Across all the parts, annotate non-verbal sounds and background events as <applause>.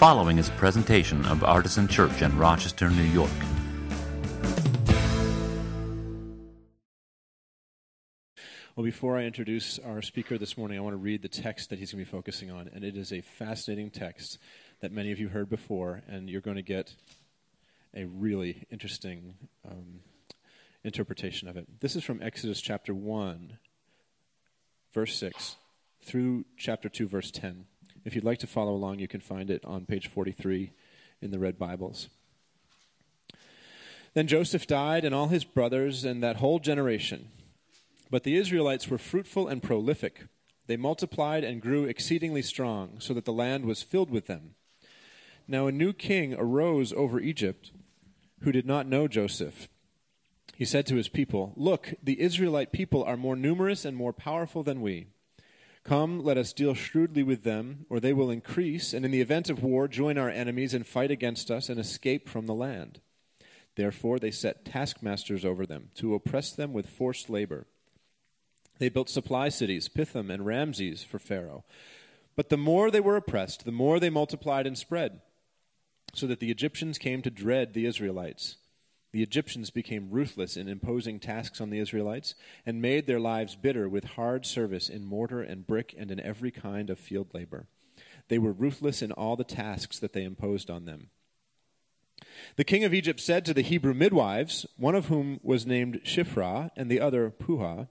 following is a presentation of Artisan Church in Rochester, New York. Well, before I introduce our speaker this morning, I want to read the text that he's going to be focusing on. And it is a fascinating text that many of you heard before, and you're going to get a really interesting um, interpretation of it. This is from Exodus chapter 1, verse 6, through chapter 2, verse 10. If you'd like to follow along, you can find it on page 43 in the Red Bibles. Then Joseph died, and all his brothers, and that whole generation. But the Israelites were fruitful and prolific. They multiplied and grew exceedingly strong, so that the land was filled with them. Now a new king arose over Egypt who did not know Joseph. He said to his people, Look, the Israelite people are more numerous and more powerful than we. Come, let us deal shrewdly with them, or they will increase, and in the event of war, join our enemies and fight against us and escape from the land. Therefore, they set taskmasters over them to oppress them with forced labor. They built supply cities, Pithom and Ramses, for Pharaoh. But the more they were oppressed, the more they multiplied and spread, so that the Egyptians came to dread the Israelites. The Egyptians became ruthless in imposing tasks on the Israelites and made their lives bitter with hard service in mortar and brick and in every kind of field labor. They were ruthless in all the tasks that they imposed on them. The king of Egypt said to the Hebrew midwives, one of whom was named Shiphrah and the other Puah,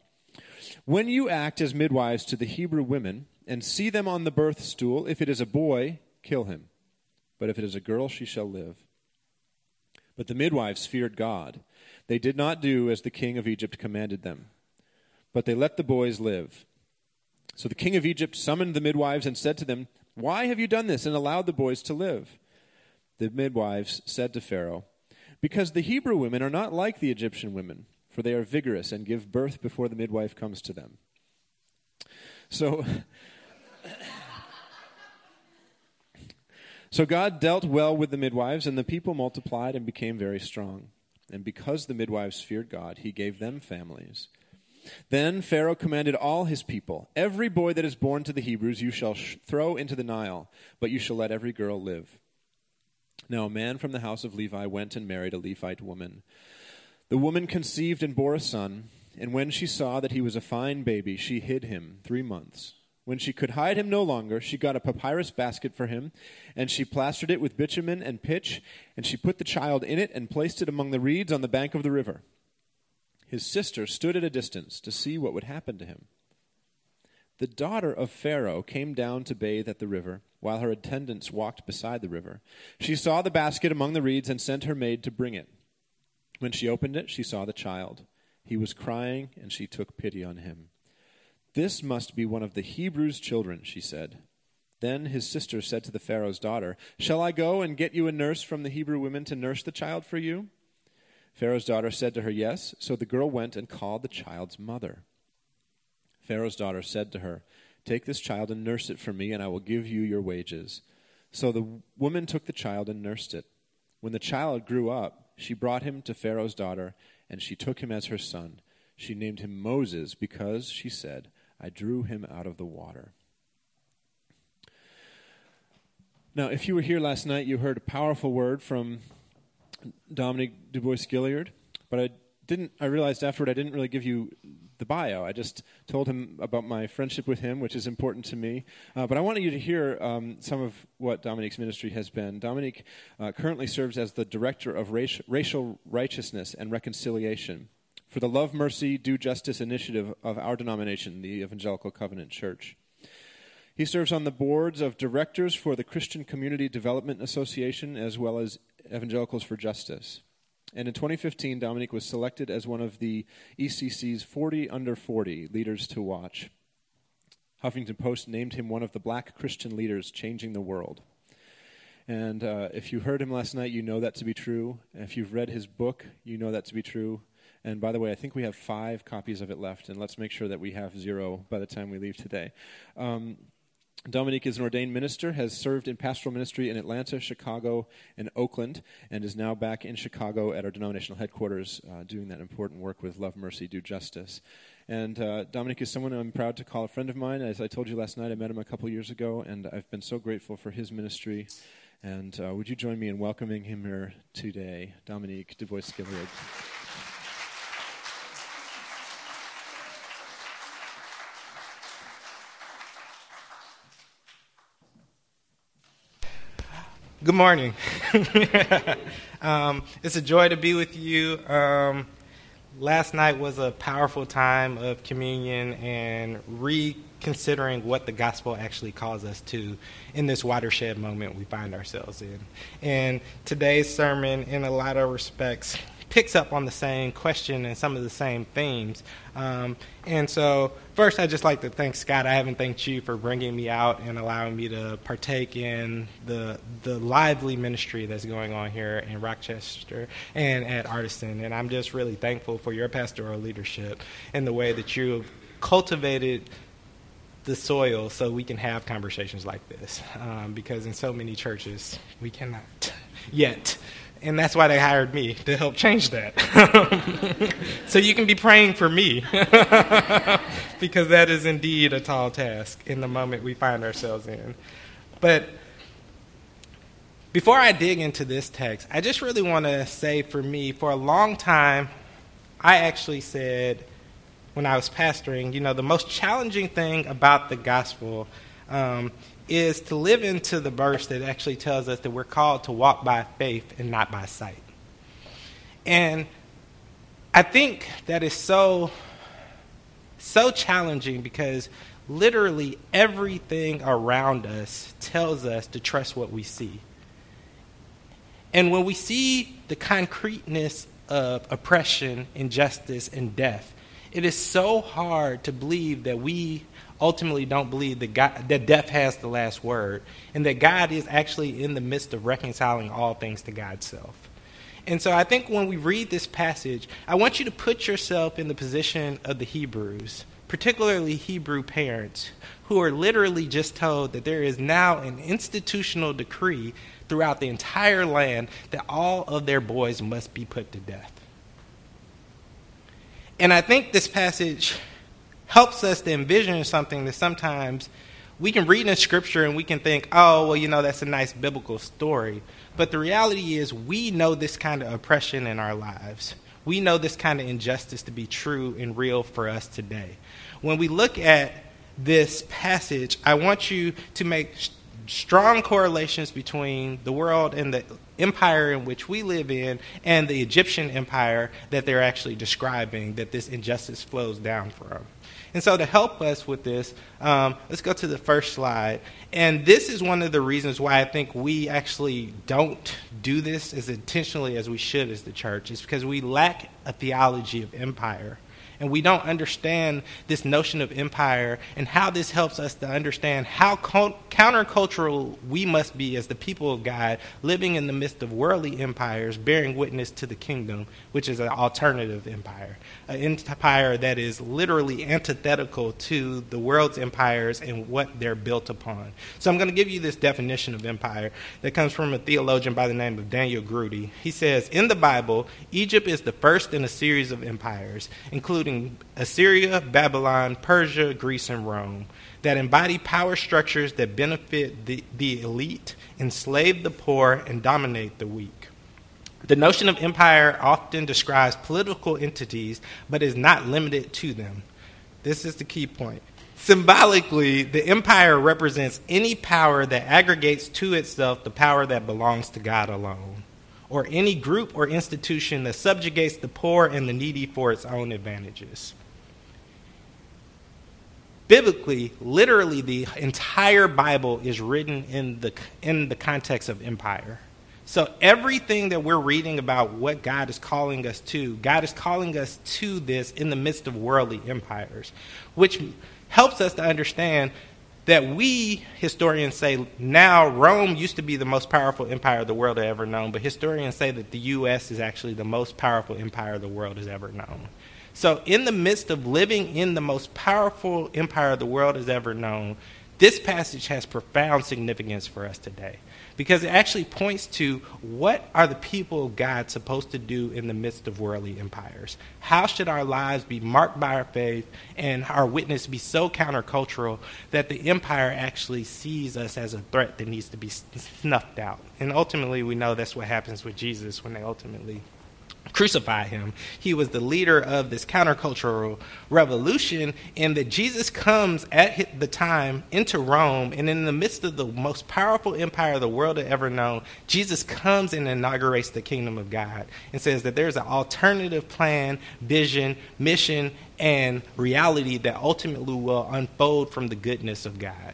When you act as midwives to the Hebrew women and see them on the birth stool, if it is a boy, kill him. But if it is a girl, she shall live. But the midwives feared God. They did not do as the king of Egypt commanded them, but they let the boys live. So the king of Egypt summoned the midwives and said to them, Why have you done this and allowed the boys to live? The midwives said to Pharaoh, Because the Hebrew women are not like the Egyptian women, for they are vigorous and give birth before the midwife comes to them. So. <laughs> So God dealt well with the midwives, and the people multiplied and became very strong. And because the midwives feared God, he gave them families. Then Pharaoh commanded all his people Every boy that is born to the Hebrews you shall sh- throw into the Nile, but you shall let every girl live. Now a man from the house of Levi went and married a Levite woman. The woman conceived and bore a son, and when she saw that he was a fine baby, she hid him three months. When she could hide him no longer, she got a papyrus basket for him, and she plastered it with bitumen and pitch, and she put the child in it and placed it among the reeds on the bank of the river. His sister stood at a distance to see what would happen to him. The daughter of Pharaoh came down to bathe at the river, while her attendants walked beside the river. She saw the basket among the reeds and sent her maid to bring it. When she opened it, she saw the child. He was crying, and she took pity on him. This must be one of the Hebrews' children, she said. Then his sister said to the Pharaoh's daughter, Shall I go and get you a nurse from the Hebrew women to nurse the child for you? Pharaoh's daughter said to her, Yes. So the girl went and called the child's mother. Pharaoh's daughter said to her, Take this child and nurse it for me, and I will give you your wages. So the woman took the child and nursed it. When the child grew up, she brought him to Pharaoh's daughter, and she took him as her son. She named him Moses because, she said, I drew him out of the water. Now, if you were here last night, you heard a powerful word from Dominique Du Bois Gilliard, but I didn't. I realized afterward I didn't really give you the bio. I just told him about my friendship with him, which is important to me. Uh, but I wanted you to hear um, some of what Dominique's ministry has been. Dominique uh, currently serves as the director of racial righteousness and reconciliation for the Love, Mercy, Do Justice initiative of our denomination, the Evangelical Covenant Church. He serves on the boards of directors for the Christian Community Development Association as well as Evangelicals for Justice. And in 2015, Dominique was selected as one of the ECC's 40 under 40 leaders to watch. Huffington Post named him one of the black Christian leaders changing the world. And uh, if you heard him last night, you know that to be true. If you've read his book, you know that to be true. And by the way, I think we have five copies of it left, and let's make sure that we have zero by the time we leave today. Um, Dominique is an ordained minister, has served in pastoral ministry in Atlanta, Chicago, and Oakland, and is now back in Chicago at our denominational headquarters uh, doing that important work with Love, Mercy, Do Justice. And uh, Dominique is someone I'm proud to call a friend of mine. As I told you last night, I met him a couple years ago, and I've been so grateful for his ministry And uh, would you join me in welcoming him here today, Dominique DuBois Gilliard? Good morning. <laughs> um, it's a joy to be with you. Um, last night was a powerful time of communion and reconsidering what the gospel actually calls us to in this watershed moment we find ourselves in. And today's sermon, in a lot of respects, picks up on the same question and some of the same themes. Um, and so, first, I'd just like to thank Scott. I haven't thanked you for bringing me out and allowing me to partake in the the lively ministry that's going on here in Rochester and at Artisan. And I'm just really thankful for your pastoral leadership and the way that you've cultivated the soil so we can have conversations like this. Um, because in so many churches, we cannot <laughs> yet and that's why they hired me to help change that. <laughs> so you can be praying for me, <laughs> because that is indeed a tall task in the moment we find ourselves in. But before I dig into this text, I just really want to say for me, for a long time, I actually said when I was pastoring, you know, the most challenging thing about the gospel um, is to live into the verse that actually tells us that we're called to walk by faith and not by sight. And I think that is so so challenging because literally everything around us tells us to trust what we see. And when we see the concreteness of oppression, injustice, and death, it is so hard to believe that we ultimately don't believe that, God, that death has the last word and that God is actually in the midst of reconciling all things to God's self. And so I think when we read this passage, I want you to put yourself in the position of the Hebrews, particularly Hebrew parents, who are literally just told that there is now an institutional decree throughout the entire land that all of their boys must be put to death. And I think this passage helps us to envision something that sometimes we can read in scripture and we can think, oh, well, you know, that's a nice biblical story. But the reality is, we know this kind of oppression in our lives. We know this kind of injustice to be true and real for us today. When we look at this passage, I want you to make strong correlations between the world and the empire in which we live in and the Egyptian empire that they're actually describing that this injustice flows down from. And so, to help us with this, um, let's go to the first slide. And this is one of the reasons why I think we actually don't do this as intentionally as we should as the church, is because we lack a theology of empire and we don't understand this notion of empire and how this helps us to understand how countercultural we must be as the people of God, living in the midst of worldly empires, bearing witness to the kingdom, which is an alternative empire, an empire that is literally antithetical to the world's empires and what they're built upon. So I'm going to give you this definition of empire that comes from a theologian by the name of Daniel Groody. He says, In the Bible, Egypt is the first in a series of empires, including including Assyria, Babylon, Persia, Greece, and Rome, that embody power structures that benefit the, the elite, enslave the poor, and dominate the weak. The notion of empire often describes political entities, but is not limited to them. This is the key point. Symbolically, the empire represents any power that aggregates to itself the power that belongs to God alone or any group or institution that subjugates the poor and the needy for its own advantages. Biblically, literally, the entire Bible is written in the, in the context of empire. So, everything that we're reading about what God is calling us to, God is calling us to this in the midst of worldly empires, which helps us to understand that we historians say now Rome used to be the most powerful empire the world had ever known, but historians say that the U.S. is actually the most powerful empire the world has ever known. So, in the midst of living in the most powerful empire the world has ever known, this passage has profound significance for us today because it actually points to what are the people of God supposed to do in the midst of worldly empires? How should our lives be marked by our faith and our witness be so countercultural that the empire actually sees us as a threat that needs to be snuffed out? And ultimately, we know that's what happens with Jesus when they ultimately crucify him. He was the leader of this countercultural revolution, and that Jesus comes at the time into Rome, and in the midst of the most powerful empire the world had ever known, Jesus comes and inaugurates the kingdom of God and says that there's an alternative plan, vision, mission, and reality that ultimately will unfold from the goodness of God.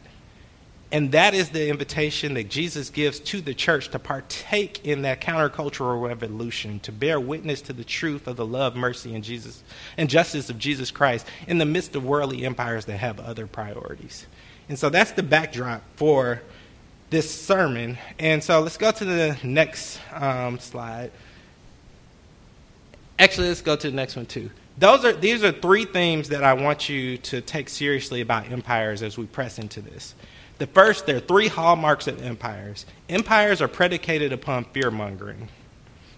And that is the invitation that Jesus gives to the church to partake in that countercultural revolution, to bear witness to the truth of the love, mercy, and Jesus and justice of Jesus Christ in the midst of worldly empires that have other priorities. And so that's the backdrop for this sermon. And so let's go to the next um, slide. Actually, let's go to the next one too. Those are these are three themes that I want you to take seriously about empires as we press into this. The first, there are three hallmarks of empires. Empires are predicated upon fear mongering.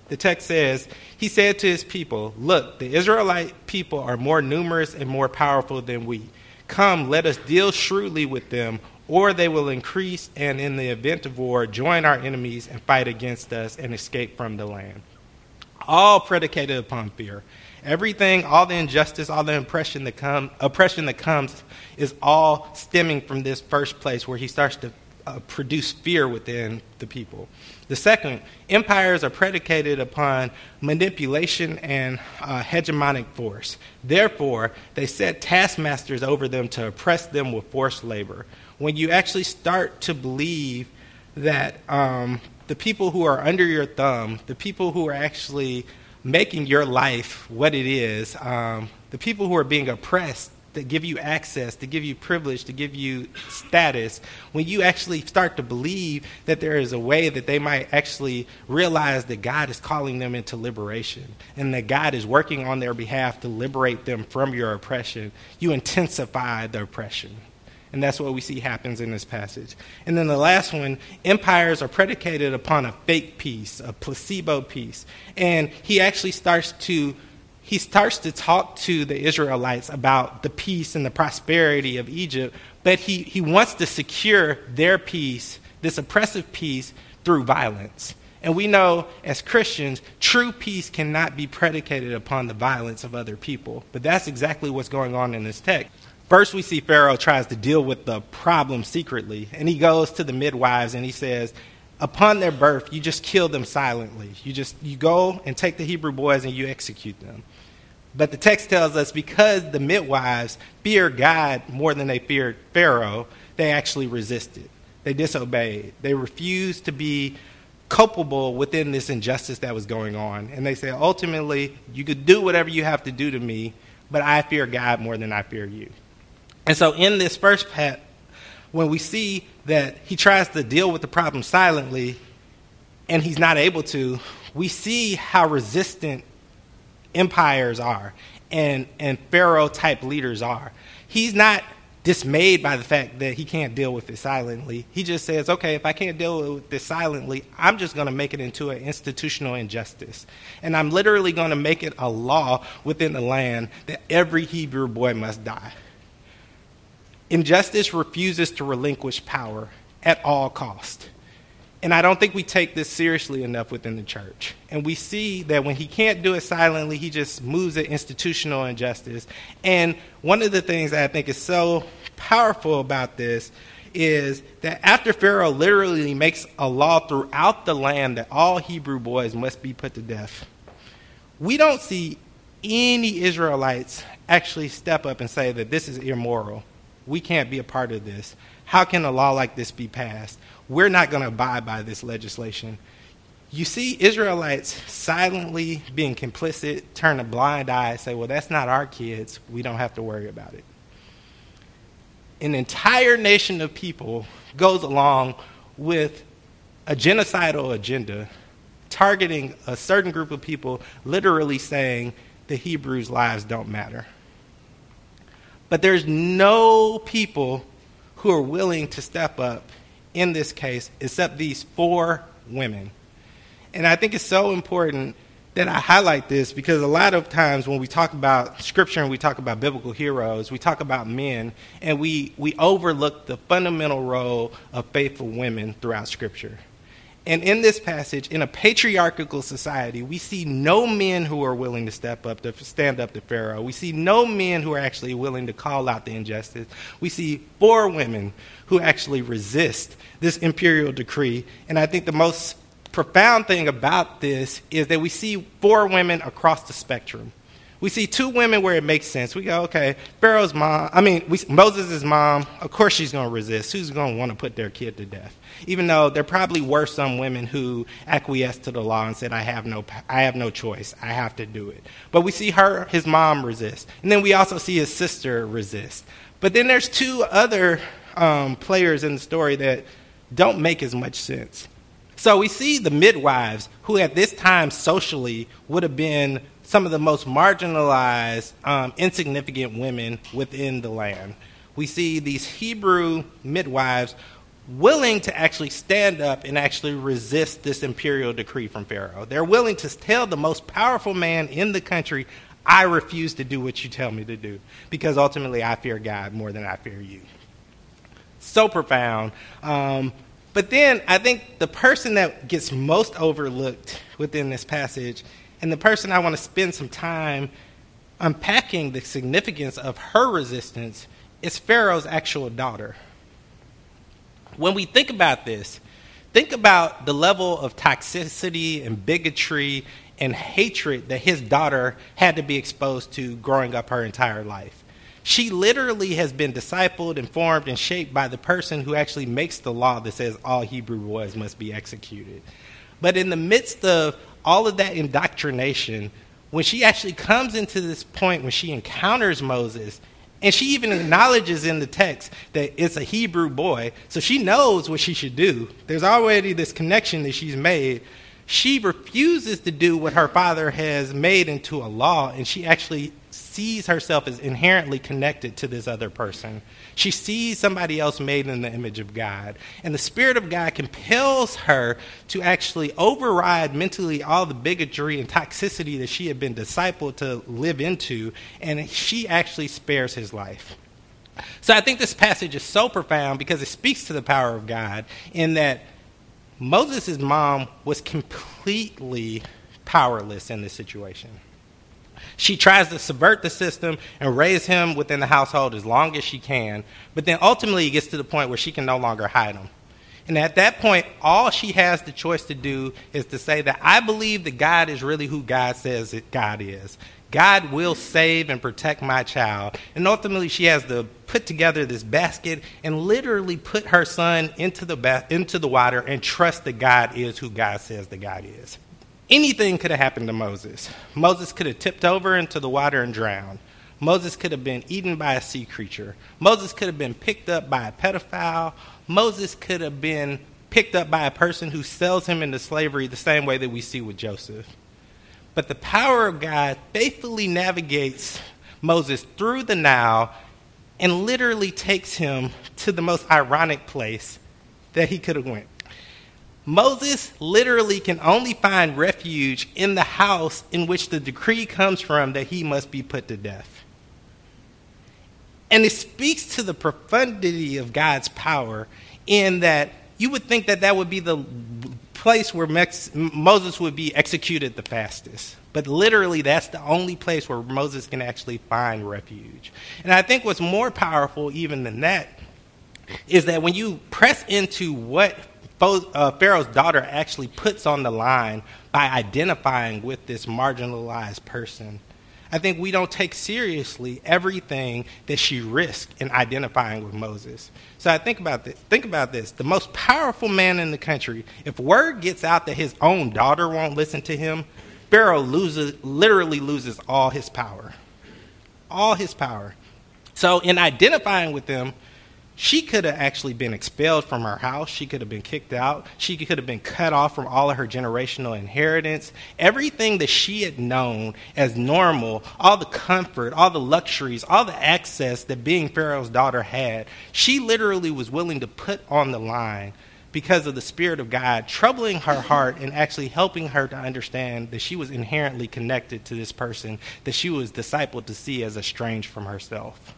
The text says, He said to his people, Look, the Israelite people are more numerous and more powerful than we. Come, let us deal shrewdly with them, or they will increase and, in the event of war, join our enemies and fight against us and escape from the land. All predicated upon fear. Everything, all the injustice, all the oppression that, come, oppression that comes is all stemming from this first place where he starts to uh, produce fear within the people. The second, empires are predicated upon manipulation and uh, hegemonic force. Therefore, they set taskmasters over them to oppress them with forced labor. When you actually start to believe that um, the people who are under your thumb, the people who are actually making your life what it is, um, the people who are being oppressed that give you access, to give you privilege, to give you status, when you actually start to believe that there is a way that they might actually realize that God is calling them into liberation and that God is working on their behalf to liberate them from your oppression, you intensify the oppression. And that's what we see happens in this passage. And then the last one empires are predicated upon a fake peace, a placebo peace. And he actually starts to. He starts to talk to the Israelites about the peace and the prosperity of Egypt, but he, he wants to secure their peace, this oppressive peace, through violence. And we know as Christians, true peace cannot be predicated upon the violence of other people. But that's exactly what's going on in this text. First, we see Pharaoh tries to deal with the problem secretly, and he goes to the midwives and he says, Upon their birth, you just kill them silently. You just you go and take the Hebrew boys and you execute them. But the text tells us because the midwives feared God more than they feared Pharaoh, they actually resisted. They disobeyed. They refused to be culpable within this injustice that was going on. And they said, ultimately, you could do whatever you have to do to me, but I fear God more than I fear you. And so, in this first part, when we see that he tries to deal with the problem silently and he's not able to, we see how resistant empires are and, and Pharaoh type leaders are. He's not dismayed by the fact that he can't deal with it silently. He just says, okay, if I can't deal with this silently, I'm just going to make it into an institutional injustice. And I'm literally going to make it a law within the land that every Hebrew boy must die. Injustice refuses to relinquish power at all cost. And I don't think we take this seriously enough within the church. And we see that when he can't do it silently, he just moves at institutional injustice. And one of the things that I think is so powerful about this is that after Pharaoh literally makes a law throughout the land that all Hebrew boys must be put to death, we don't see any Israelites actually step up and say that this is immoral we can't be a part of this. How can a law like this be passed? We're not going to abide by this legislation. You see Israelites silently being complicit, turn a blind eye, say, well, that's not our kids. We don't have to worry about it. An entire nation of people goes along with a genocidal agenda targeting a certain group of people, literally saying the Hebrews' lives don't matter. But there's no people who are willing to step up in this case, except these four women. And I think it's so important that I highlight this because a lot of times when we talk about scripture and we talk about biblical heroes, we talk about men and we, we overlook the fundamental role of faithful women throughout scripture. And in this passage, in a patriarchal society, we see no men who are willing to step up, to stand up to Pharaoh. We see no men who are actually willing to call out the injustice. We see four women who actually resist this imperial decree. And I think the most profound thing about this is that we see four women across the spectrum. We see two women where it makes sense. We go, okay, Pharaoh's mom, I mean, we, Moses' mom, of course she's going to resist. Who's going to want to put their kid to death? Even though there probably were some women who acquiesced to the law and said, I have no, I have no choice. I have to do it. But we see her, his mom resist. And then we also see his sister resist. But then there's two other um, players in the story that don't make as much sense. So we see the midwives, who at this time socially would have been some of the most marginalized, um, insignificant women within the land. We see these Hebrew midwives willing to actually stand up and actually resist this imperial decree from Pharaoh. They're willing to tell the most powerful man in the country, I refuse to do what you tell me to do, because ultimately I fear God more than I fear you. So profound. Um, but then I think the person that gets most overlooked within this passage and the person I want to spend some time unpacking the significance of her resistance is Pharaoh's actual daughter. When we think about this, think about the level of toxicity and bigotry and hatred that his daughter had to be exposed to growing up her entire life. She literally has been discipled, informed, and shaped by the person who actually makes the law that says all Hebrew boys must be executed. But in the midst of all of that indoctrination, when she actually comes into this point when she encounters Moses, and she even acknowledges in the text that it's a Hebrew boy, so she knows what she should do. There's already this connection that she's made. She refuses to do what her father has made into a law, and she actually sees herself as inherently connected to this other person. She sees somebody else made in the image of God. And the Spirit of God compels her to actually override mentally all the bigotry and toxicity that she had been discipled to live into, and she actually spares his life. So I think this passage is so profound because it speaks to the power of God in that Moses' mom was completely powerless in this situation. She tries to subvert the system and raise him within the household as long as she can, but then ultimately it gets to the point where she can no longer hide him. And at that point, all she has the choice to do is to say that I believe that God is really who God says that God is. God will save and protect my child. And ultimately, she has to put together this basket and literally put her son into the, ba- into the water and trust that God is who God says that God is. Anything could have happened to Moses. Moses could have tipped over into the water and drowned. Moses could have been eaten by a sea creature. Moses could have been picked up by a pedophile. Moses could have been picked up by a person who sells him into slavery the same way that we see with Joseph. But the power of God faithfully navigates Moses through the Nile and literally takes him to the most ironic place that he could have went. Moses literally can only find refuge in the house in which the decree comes from that he must be put to death. And it speaks to the profundity of God's power in that you would think that that would be the place where Moses would be executed the fastest. But literally, that's the only place where Moses can actually find refuge. And I think what's more powerful, even than that, is that when you press into what Uh, Pharaoh's daughter actually puts on the line by identifying with this marginalized person. I think we don't take seriously everything that she risked in identifying with Moses. So I think about this. Think about this. The most powerful man in the country, if word gets out that his own daughter won't listen to him, Pharaoh loses, literally loses all his power. All his power. So in identifying with them, she could have actually been expelled from her house. She could have been kicked out. She could have been cut off from all of her generational inheritance. Everything that she had known as normal, all the comfort, all the luxuries, all the access that being Pharaoh's daughter had, she literally was willing to put on the line because of the Spirit of God troubling her heart and actually helping her to understand that she was inherently connected to this person that she was discipled to see as estranged from herself.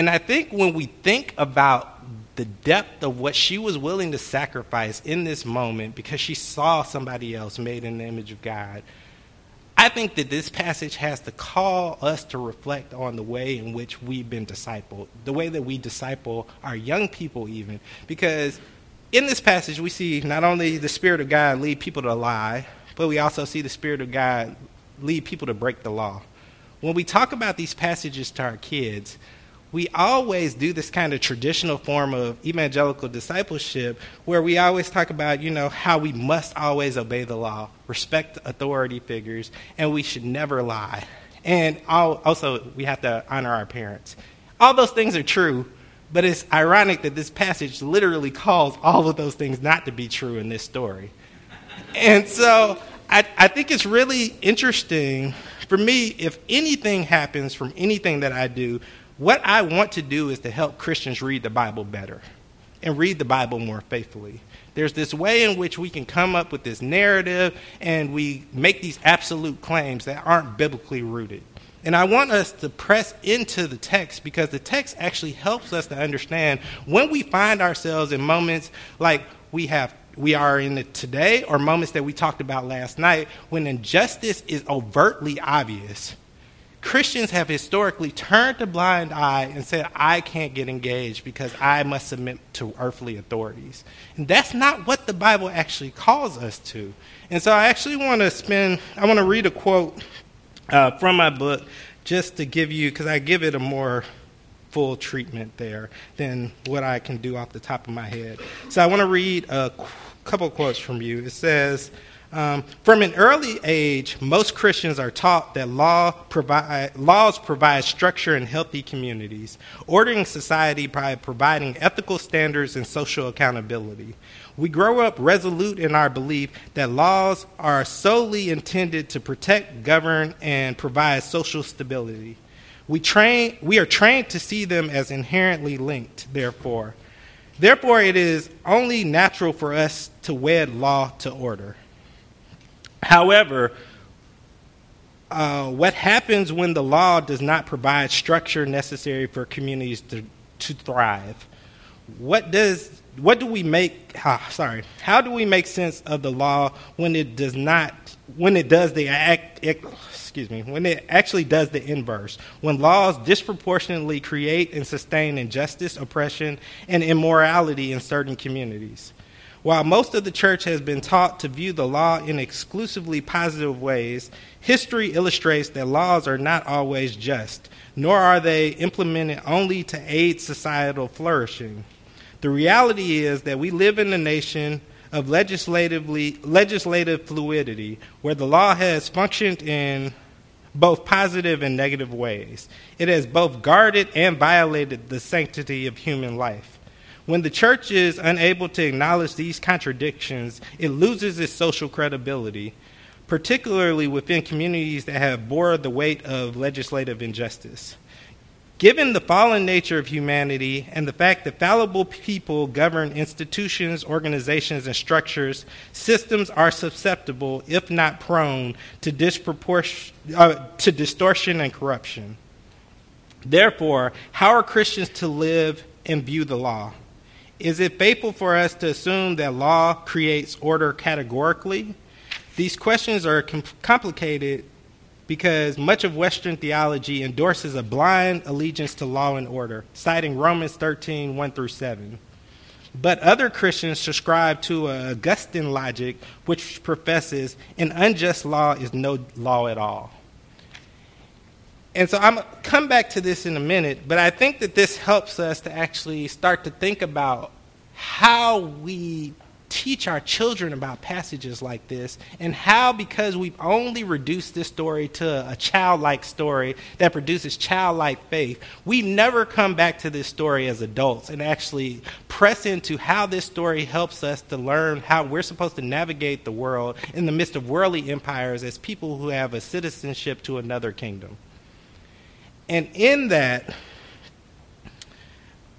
And I think when we think about the depth of what she was willing to sacrifice in this moment because she saw somebody else made in the image of God, I think that this passage has to call us to reflect on the way in which we've been discipled, the way that we disciple our young people, even. Because in this passage, we see not only the Spirit of God lead people to lie, but we also see the Spirit of God lead people to break the law. When we talk about these passages to our kids, we always do this kind of traditional form of evangelical discipleship where we always talk about, you know, how we must always obey the law, respect authority figures, and we should never lie. And also, we have to honor our parents. All those things are true, but it's ironic that this passage literally calls all of those things not to be true in this story. And so I, I think it's really interesting for me if anything happens from anything that I do what I want to do is to help Christians read the Bible better and read the Bible more faithfully. There's this way in which we can come up with this narrative and we make these absolute claims that aren't biblically rooted. And I want us to press into the text because the text actually helps us to understand when we find ourselves in moments like we have we are in it today or moments that we talked about last night when injustice is overtly obvious Christians have historically turned a blind eye and said, I can't get engaged because I must submit to earthly authorities. And that's not what the Bible actually calls us to. And so I actually want to spend, I want to read a quote uh, from my book just to give you, because I give it a more full treatment there than what I can do off the top of my head. So I want to read a couple quotes from you. It says, um, from an early age, most Christians are taught that law provide, laws provide structure in healthy communities, ordering society by providing ethical standards and social accountability. We grow up resolute in our belief that laws are solely intended to protect, govern, and provide social stability. We, train, we are trained to see them as inherently linked, therefore. Therefore, it is only natural for us to wed law to order. However, uh, what happens when the law does not provide structure necessary for communities to, to thrive? What does what do we make? Ah, sorry, how do we make sense of the law when it does not when it does the act? excuse me, when it actually does the inverse, when laws disproportionately create and sustain injustice, oppression, and immorality in certain communities. While most of the church has been taught to view the law in exclusively positive ways, history illustrates that laws are not always just, nor are they implemented only to aid societal flourishing. The reality is that we live in a nation of legislatively, legislative fluidity where the law has functioned in both positive and negative ways. It has both guarded and violated the sanctity of human life. When the church is unable to acknowledge these contradictions, it loses its social credibility, particularly within communities that have bore the weight of legislative injustice. Given the fallen nature of humanity and the fact that fallible people govern institutions, organizations, and structures, systems are susceptible, if not prone, to, disproport- uh, to distortion and corruption. Therefore, how are Christians to live and view the law? Is it faithful for us to assume that law creates order categorically? These questions are com- complicated because much of Western theology endorses a blind allegiance to law and order, citing Romans 13 1 through 7. But other Christians subscribe to a Augustine logic which professes an unjust law is no law at all. And so I'm come back to this in a minute, but I think that this helps us to actually start to think about how we teach our children about passages like this and how, because we've only reduced this story to a childlike story that produces childlike faith, we never come back to this story as adults and actually press into how this story helps us to learn how we're supposed to navigate the world in the midst of worldly empires as people who have a citizenship to another kingdom. And in that,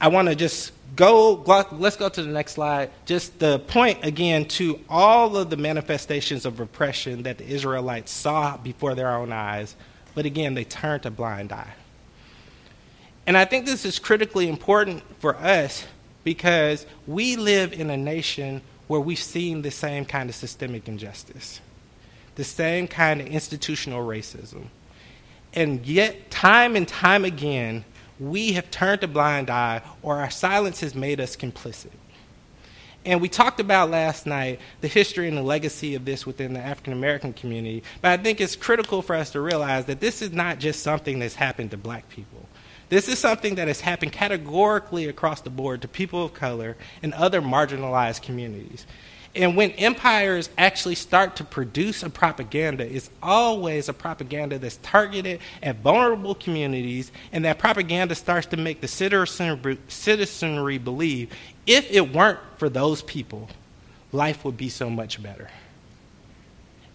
I want to just go, let's go to the next slide. Just the point again to all of the manifestations of repression that the Israelites saw before their own eyes, but again, they turned a blind eye. And I think this is critically important for us because we live in a nation where we've seen the same kind of systemic injustice, the same kind of institutional racism. And yet, time and time again, we have turned a blind eye or our silence has made us complicit. And we talked about last night the history and the legacy of this within the African American community, but I think it's critical for us to realize that this is not just something that's happened to black people. This is something that has happened categorically across the board to people of color and other marginalized communities. And when empires actually start to produce a propaganda, it's always a propaganda that's targeted at vulnerable communities, and that propaganda starts to make the citizenry believe if it weren't for those people, life would be so much better.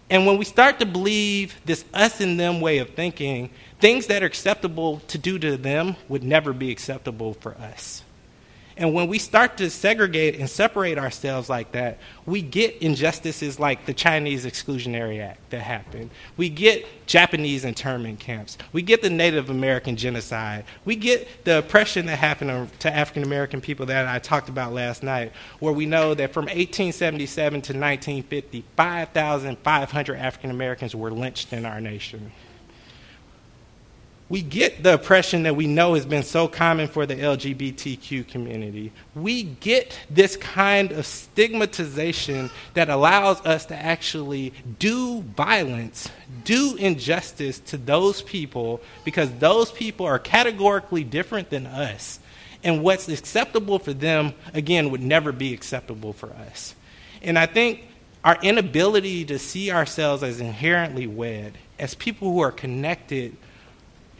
And when we start to believe this us and them way of thinking, things that are acceptable to do to them would never be acceptable for us. And when we start to segregate and separate ourselves like that, we get injustices like the Chinese Exclusionary Act that happened. We get Japanese internment camps. We get the Native American genocide. We get the oppression that happened to African American people that I talked about last night, where we know that from 1877 to 1950, 5,500 African Americans were lynched in our nation we get the oppression that we know has been so common for the LGBTQ community. We get this kind of stigmatization that allows us to actually do violence, do injustice to those people because those people are categorically different than us. And what's acceptable for them, again, would never be acceptable for us. And I think our inability to see ourselves as inherently wed, as people who are connected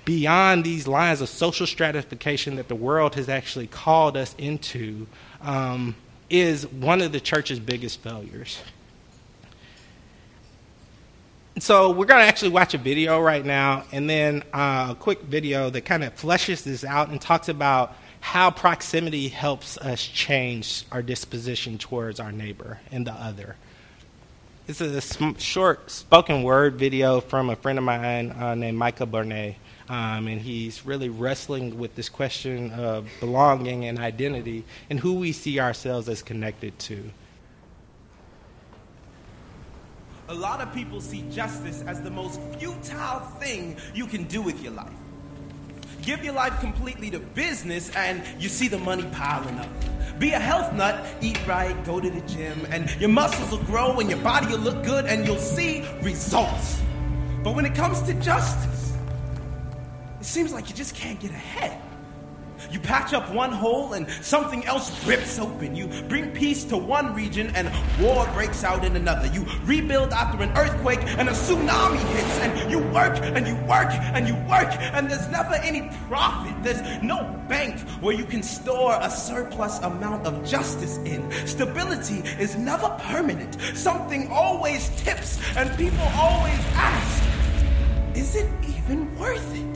beyond these lines of social stratification that the world has actually called us into um, is one of the church's biggest failures. So, we're going to actually watch a video right now, and then uh, a quick video that kind of fleshes this out and talks about how proximity helps us change our disposition towards our neighbor and the other. This is a sm- short spoken word video from a friend of mine uh, named Micah Bournes. Um, and he's really wrestling with this question of belonging and identity and who we see ourselves as connected to. A lot of people see justice as the most futile thing you can do with your life. Give your life completely to business and you see the money piling up. Be a health nut, eat right, go to the gym, and your muscles will grow and your body will look good and you'll see results. But when it comes to justice, it seems like you just can't get ahead. You patch up one hole and something else rips open. You bring peace to one region and war breaks out in another. You rebuild after an earthquake and a tsunami hits. And you work and you work and you work and there's never any profit. There's no bank where you can store a surplus amount of justice in. Stability is never permanent. Something always tips and people always ask, is it even worth it?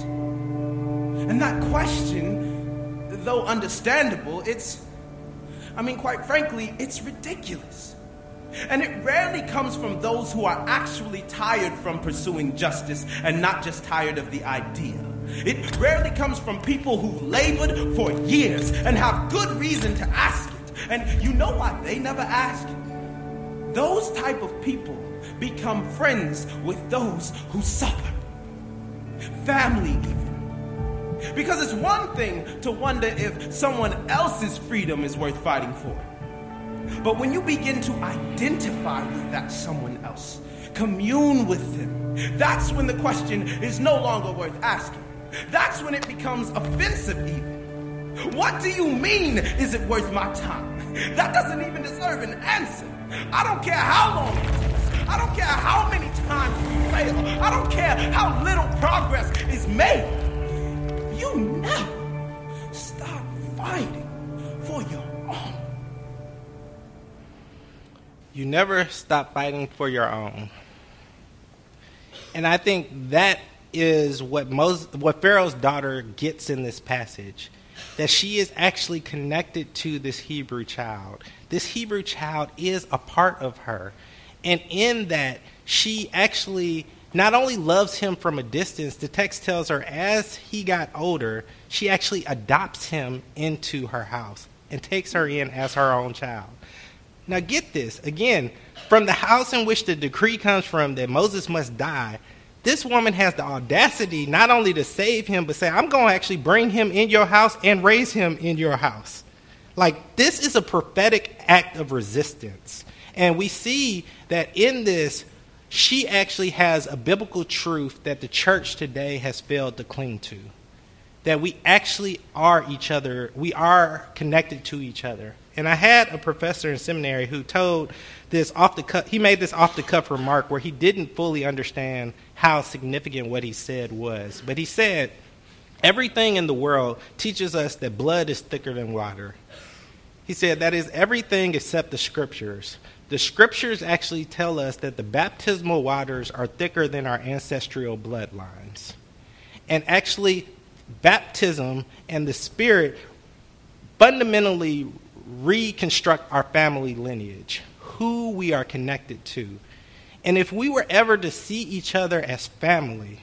And that question, though understandable, it's, I mean, quite frankly, it's ridiculous. And it rarely comes from those who are actually tired from pursuing justice and not just tired of the idea. It rarely comes from people who've labored for years and have good reason to ask it. And you know why they never ask? Those type of people become friends with those who suffer. Family, even. Because it's one thing to wonder if someone else's freedom is worth fighting for. But when you begin to identify with that someone else, commune with them, that's when the question is no longer worth asking. That's when it becomes offensive, even. What do you mean, is it worth my time? That doesn't even deserve an answer. I don't care how long it takes. I don't care how many times we fail. I don't care how little progress is made. You never stop fighting for your own. You never stop fighting for your own. And I think that is what Moses, what Pharaoh's daughter gets in this passage. That she is actually connected to this Hebrew child. This Hebrew child is a part of her. And in that, she actually not only loves him from a distance, the text tells her as he got older, she actually adopts him into her house and takes her in as her own child. Now, get this again, from the house in which the decree comes from that Moses must die, this woman has the audacity not only to save him, but say, I'm going to actually bring him in your house and raise him in your house. Like, this is a prophetic act of resistance. And we see that in this, she actually has a biblical truth that the church today has failed to cling to. That we actually are each other, we are connected to each other. And I had a professor in seminary who told this off the cuff, he made this off the cuff remark where he didn't fully understand how significant what he said was. But he said, Everything in the world teaches us that blood is thicker than water. He said, That is everything except the scriptures. The scriptures actually tell us that the baptismal waters are thicker than our ancestral bloodlines. And actually, baptism and the Spirit fundamentally reconstruct our family lineage, who we are connected to. And if we were ever to see each other as family,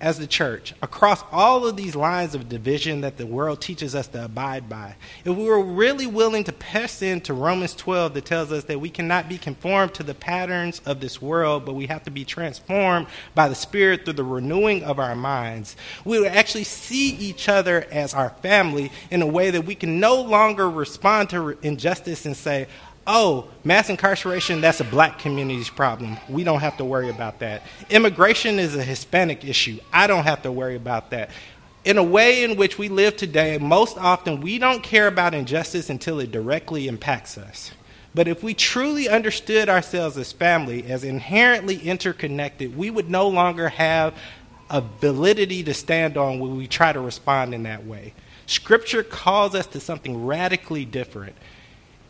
as the church, across all of these lines of division that the world teaches us to abide by, if we were really willing to press into Romans 12 that tells us that we cannot be conformed to the patterns of this world, but we have to be transformed by the Spirit through the renewing of our minds, we would actually see each other as our family in a way that we can no longer respond to injustice and say, oh, mass incarceration, that's a black community's problem. We don't have to worry about that. Immigration is a Hispanic issue. I don't have to worry about that. In a way in which we live today, most often we don't care about injustice until it directly impacts us. But if we truly understood ourselves as family, as inherently interconnected, we would no longer have a validity to stand on when we try to respond in that way. Scripture calls us to something radically different.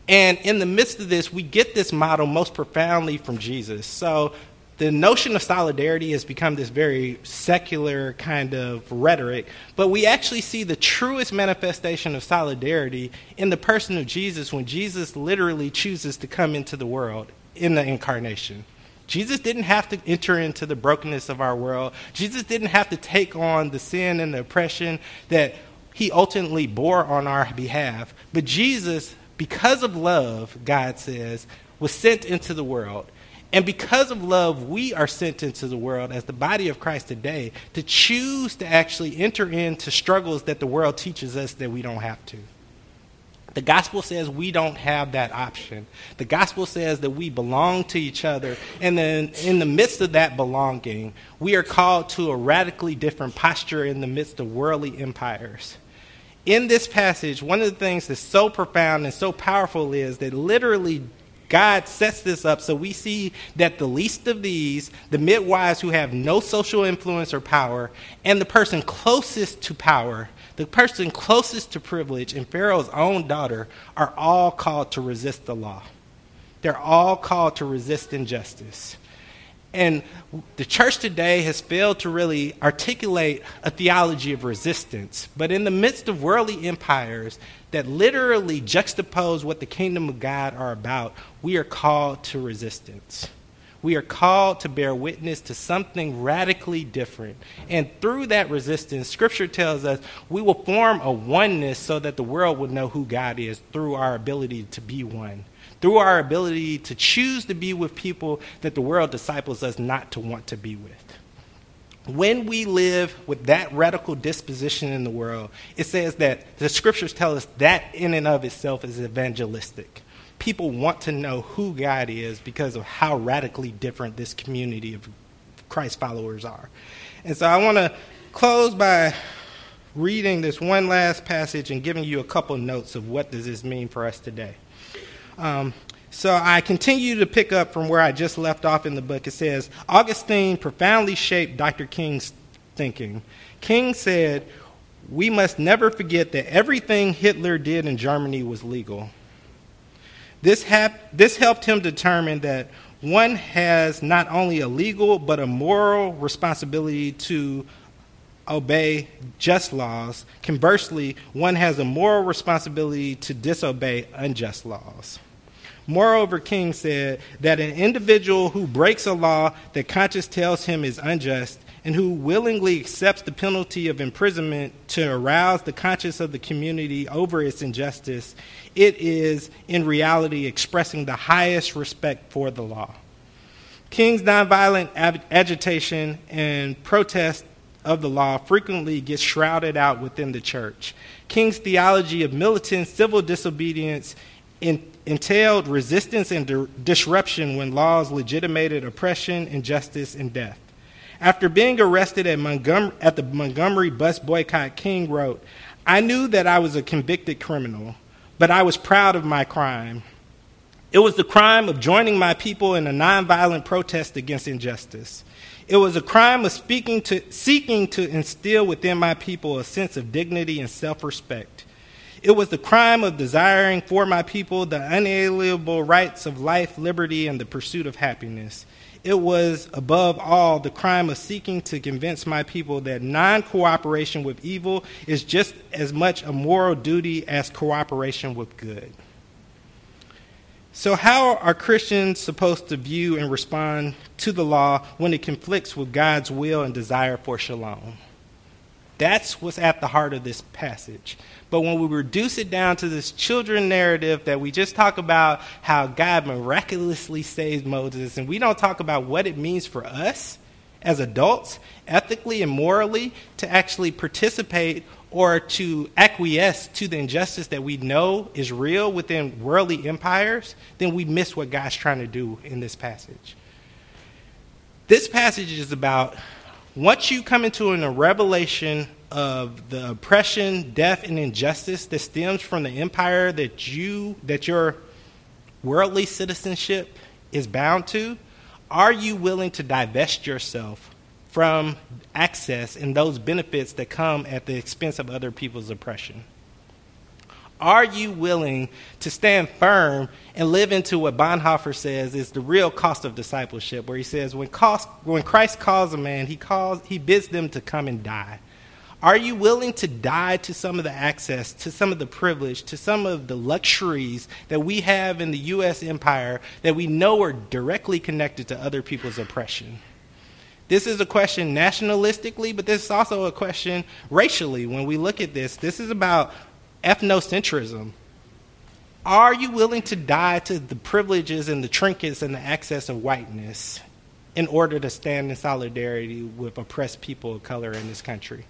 And in the midst of this, we get this model most profoundly from Jesus. So the notion of solidarity has become this very secular kind of rhetoric, but we actually see the truest manifestation of solidarity in the person of Jesus when Jesus literally chooses to come into the world in the incarnation. Jesus didn't have to enter into the brokenness of our world. Jesus didn't have to take on the sin and the oppression that he ultimately bore on our behalf. But Jesus because of love, God says, was sent into the world. And because of love, we are sent into the world as the body of Christ today to choose to actually enter into struggles that the world teaches us that we don't have to. The gospel says we don't have that option. The gospel says that we belong to each other. And then in the midst of that belonging, we are called to a radically different posture in the midst of worldly empires in this passage, one of the things that's so profound and so powerful is that literally God sets this up so we see that the least of these, the midwives who have no social influence or power, and the person closest to power, the person closest to privilege, and Pharaoh's own daughter, are all called to resist the law. They're all called to resist injustice. And the church today has failed to really articulate a theology of resistance. But in the midst of worldly empires that literally juxtapose what the kingdom of God are about, we are called to resistance. We are called to bear witness to something radically different. And through that resistance, Scripture tells us we will form a oneness so that the world will know who God is through our ability to be one through our ability to choose to be with people that the world disciples us not to want to be with. When we live with that radical disposition in the world, it says that the scriptures tell us that in and of itself is evangelistic. People want to know who God is because of how radically different this community of Christ followers are. And so I want to close by reading this one last passage and giving you a couple notes of what does this mean for us today. Um, so I continue to pick up from where I just left off in the book. It says Augustine profoundly shaped Dr. King's thinking. King said, "We must never forget that everything Hitler did in Germany was legal." This, hap- this helped him determine that one has not only a legal but a moral responsibility to obey just laws. Conversely, one has a moral responsibility to disobey unjust laws. Moreover, King said that an individual who breaks a law that conscience tells him is unjust and who willingly accepts the penalty of imprisonment to arouse the conscience of the community over its injustice, it is in reality expressing the highest respect for the law. King's nonviolent ag- agitation and protest of the law frequently gets shrouded out within the church. King's theology of militant civil disobedience entailed resistance and di- disruption when laws legitimated oppression, injustice, and death. After being arrested at, Montgomery, at the Montgomery bus boycott, King wrote, I knew that I was a convicted criminal, but I was proud of my crime. It was the crime of joining my people in a nonviolent protest against injustice. It was a crime of to, seeking to instill within my people a sense of dignity and self respect. It was the crime of desiring for my people the unalienable rights of life, liberty, and the pursuit of happiness. It was, above all, the crime of seeking to convince my people that non cooperation with evil is just as much a moral duty as cooperation with good. So, how are Christians supposed to view and respond to the law when it conflicts with God's will and desire for shalom? That's what's at the heart of this passage. But when we reduce it down to this children narrative that we just talk about how God miraculously saved Moses, and we don't talk about what it means for us as adults, ethically and morally, to actually participate or to acquiesce to the injustice that we know is real within worldly empires, then we miss what God's trying to do in this passage. This passage is about once you come into a revelation of the oppression, death, and injustice that stems from the empire that you that your worldly citizenship is bound to, are you willing to divest yourself from access and those benefits that come at the expense of other people's oppression? Are you willing to stand firm and live into what Bonhoeffer says is the real cost of discipleship, where he says, when, cost, when Christ calls a man, he, calls, he bids them to come and die. Are you willing to die to some of the access, to some of the privilege, to some of the luxuries that we have in the U.S. empire that we know are directly connected to other people's oppression? This is a question nationalistically, but this is also a question racially. When we look at this, this is about ethnocentrism. Are you willing to die to the privileges and the trinkets and the access of whiteness in order to stand in solidarity with oppressed people of color in this country?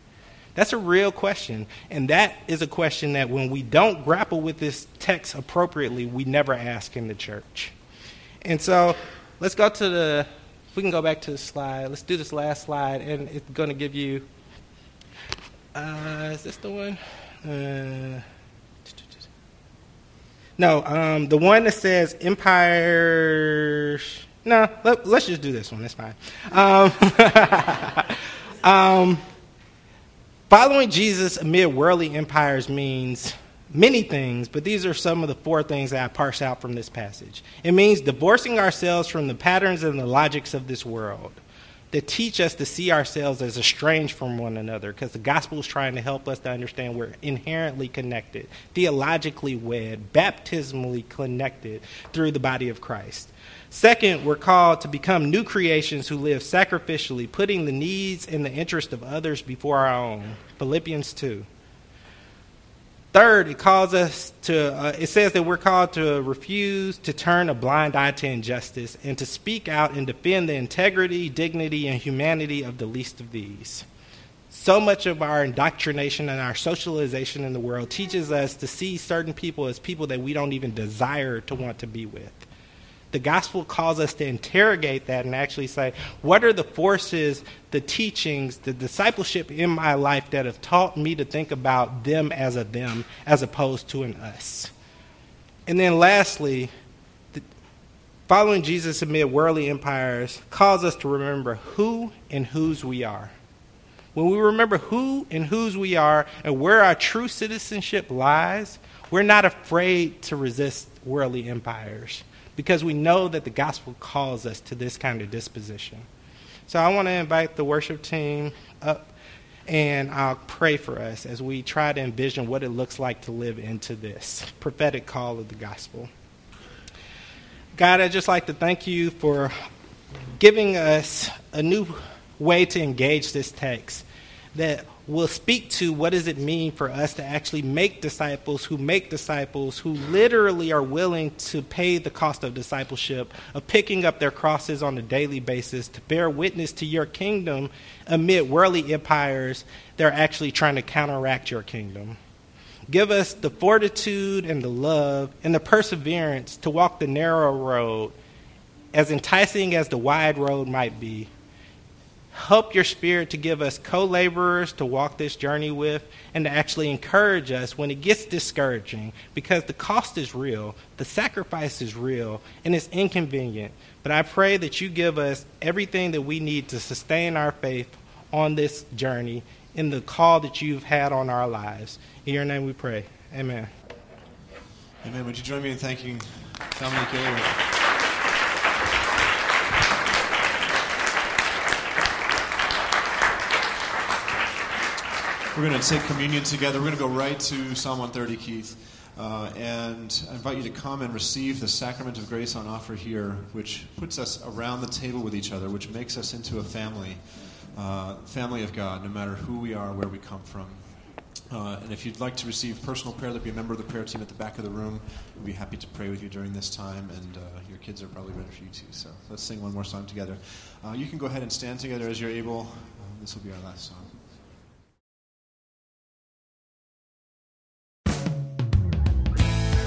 That's a real question. And that is a question that when we don't grapple with this text appropriately, we never ask in the church. And so let's go to the, we can go back to the slide. Let's do this last slide, and it's going to give you, uh, is this the one? Uh, no, um, the one that says empires. No, let, us just do this one. That's fine. Um, <laughs> um, following Jesus amid worldly empires means many things, but these are some of the four things that I parse out from this passage. It means divorcing ourselves from the patterns and the logics of this world that teach us to see ourselves as estranged from one another because the gospel is trying to help us to understand we're inherently connected, theologically wed, baptismally connected through the body of Christ. Second, we're called to become new creations who live sacrificially, putting the needs and the interest of others before our own. Philippians 2. Third, it calls us to, uh, it says that we're called to refuse to turn a blind eye to injustice and to speak out and defend the integrity, dignity, and humanity of the least of these. So much of our indoctrination and our socialization in the world teaches us to see certain people as people that we don't even desire to want to be with. The gospel calls us to interrogate that and actually say, what are the forces, the teachings, the discipleship in my life that have taught me to think about them as a them as opposed to an us? And then lastly, the, following Jesus amid worldly empires calls us to remember who and whose we are. When we remember who and whose we are and where our true citizenship lies, we're not afraid to resist worldly empires because we know that the gospel calls us to this kind of disposition. So I want to invite the worship team up and I'll pray for us as we try to envision what it looks like to live into this prophetic call of the gospel. God, I'd just like to thank you for giving us a new way to engage this text that will speak to what does it mean for us to actually make disciples who make disciples who literally are willing to pay the cost of discipleship of picking up their crosses on a daily basis to bear witness to your kingdom amid worldly empires that are actually trying to counteract your kingdom. Give us the fortitude and the love and the perseverance to walk the narrow road as enticing as the wide road might be help your spirit to give us co laborers to walk this journey with and to actually encourage us when it gets discouraging because the cost is real, the sacrifice is real, and it's inconvenient. But I pray that you give us everything that we need to sustain our faith on this journey in the call that you've had on our lives. In your name we pray. Amen. Amen. Would you join me in thanking Dominique Gilliard? We're going to take communion together. We're going to go right to Psalm 130, Keith. Uh, and I invite you to come and receive the sacrament of grace on offer here, which puts us around the table with each other, which makes us into a family, uh, family of God, no matter who we are, where we come from. Uh, and if you'd like to receive personal prayer, there'll be a member of the prayer team at the back of the room. We'll be happy to pray with you during this time, and uh, your kids are probably ready for you too. So let's sing one more song together. Uh, you can go ahead and stand together as you're able. Uh, this will be our last song.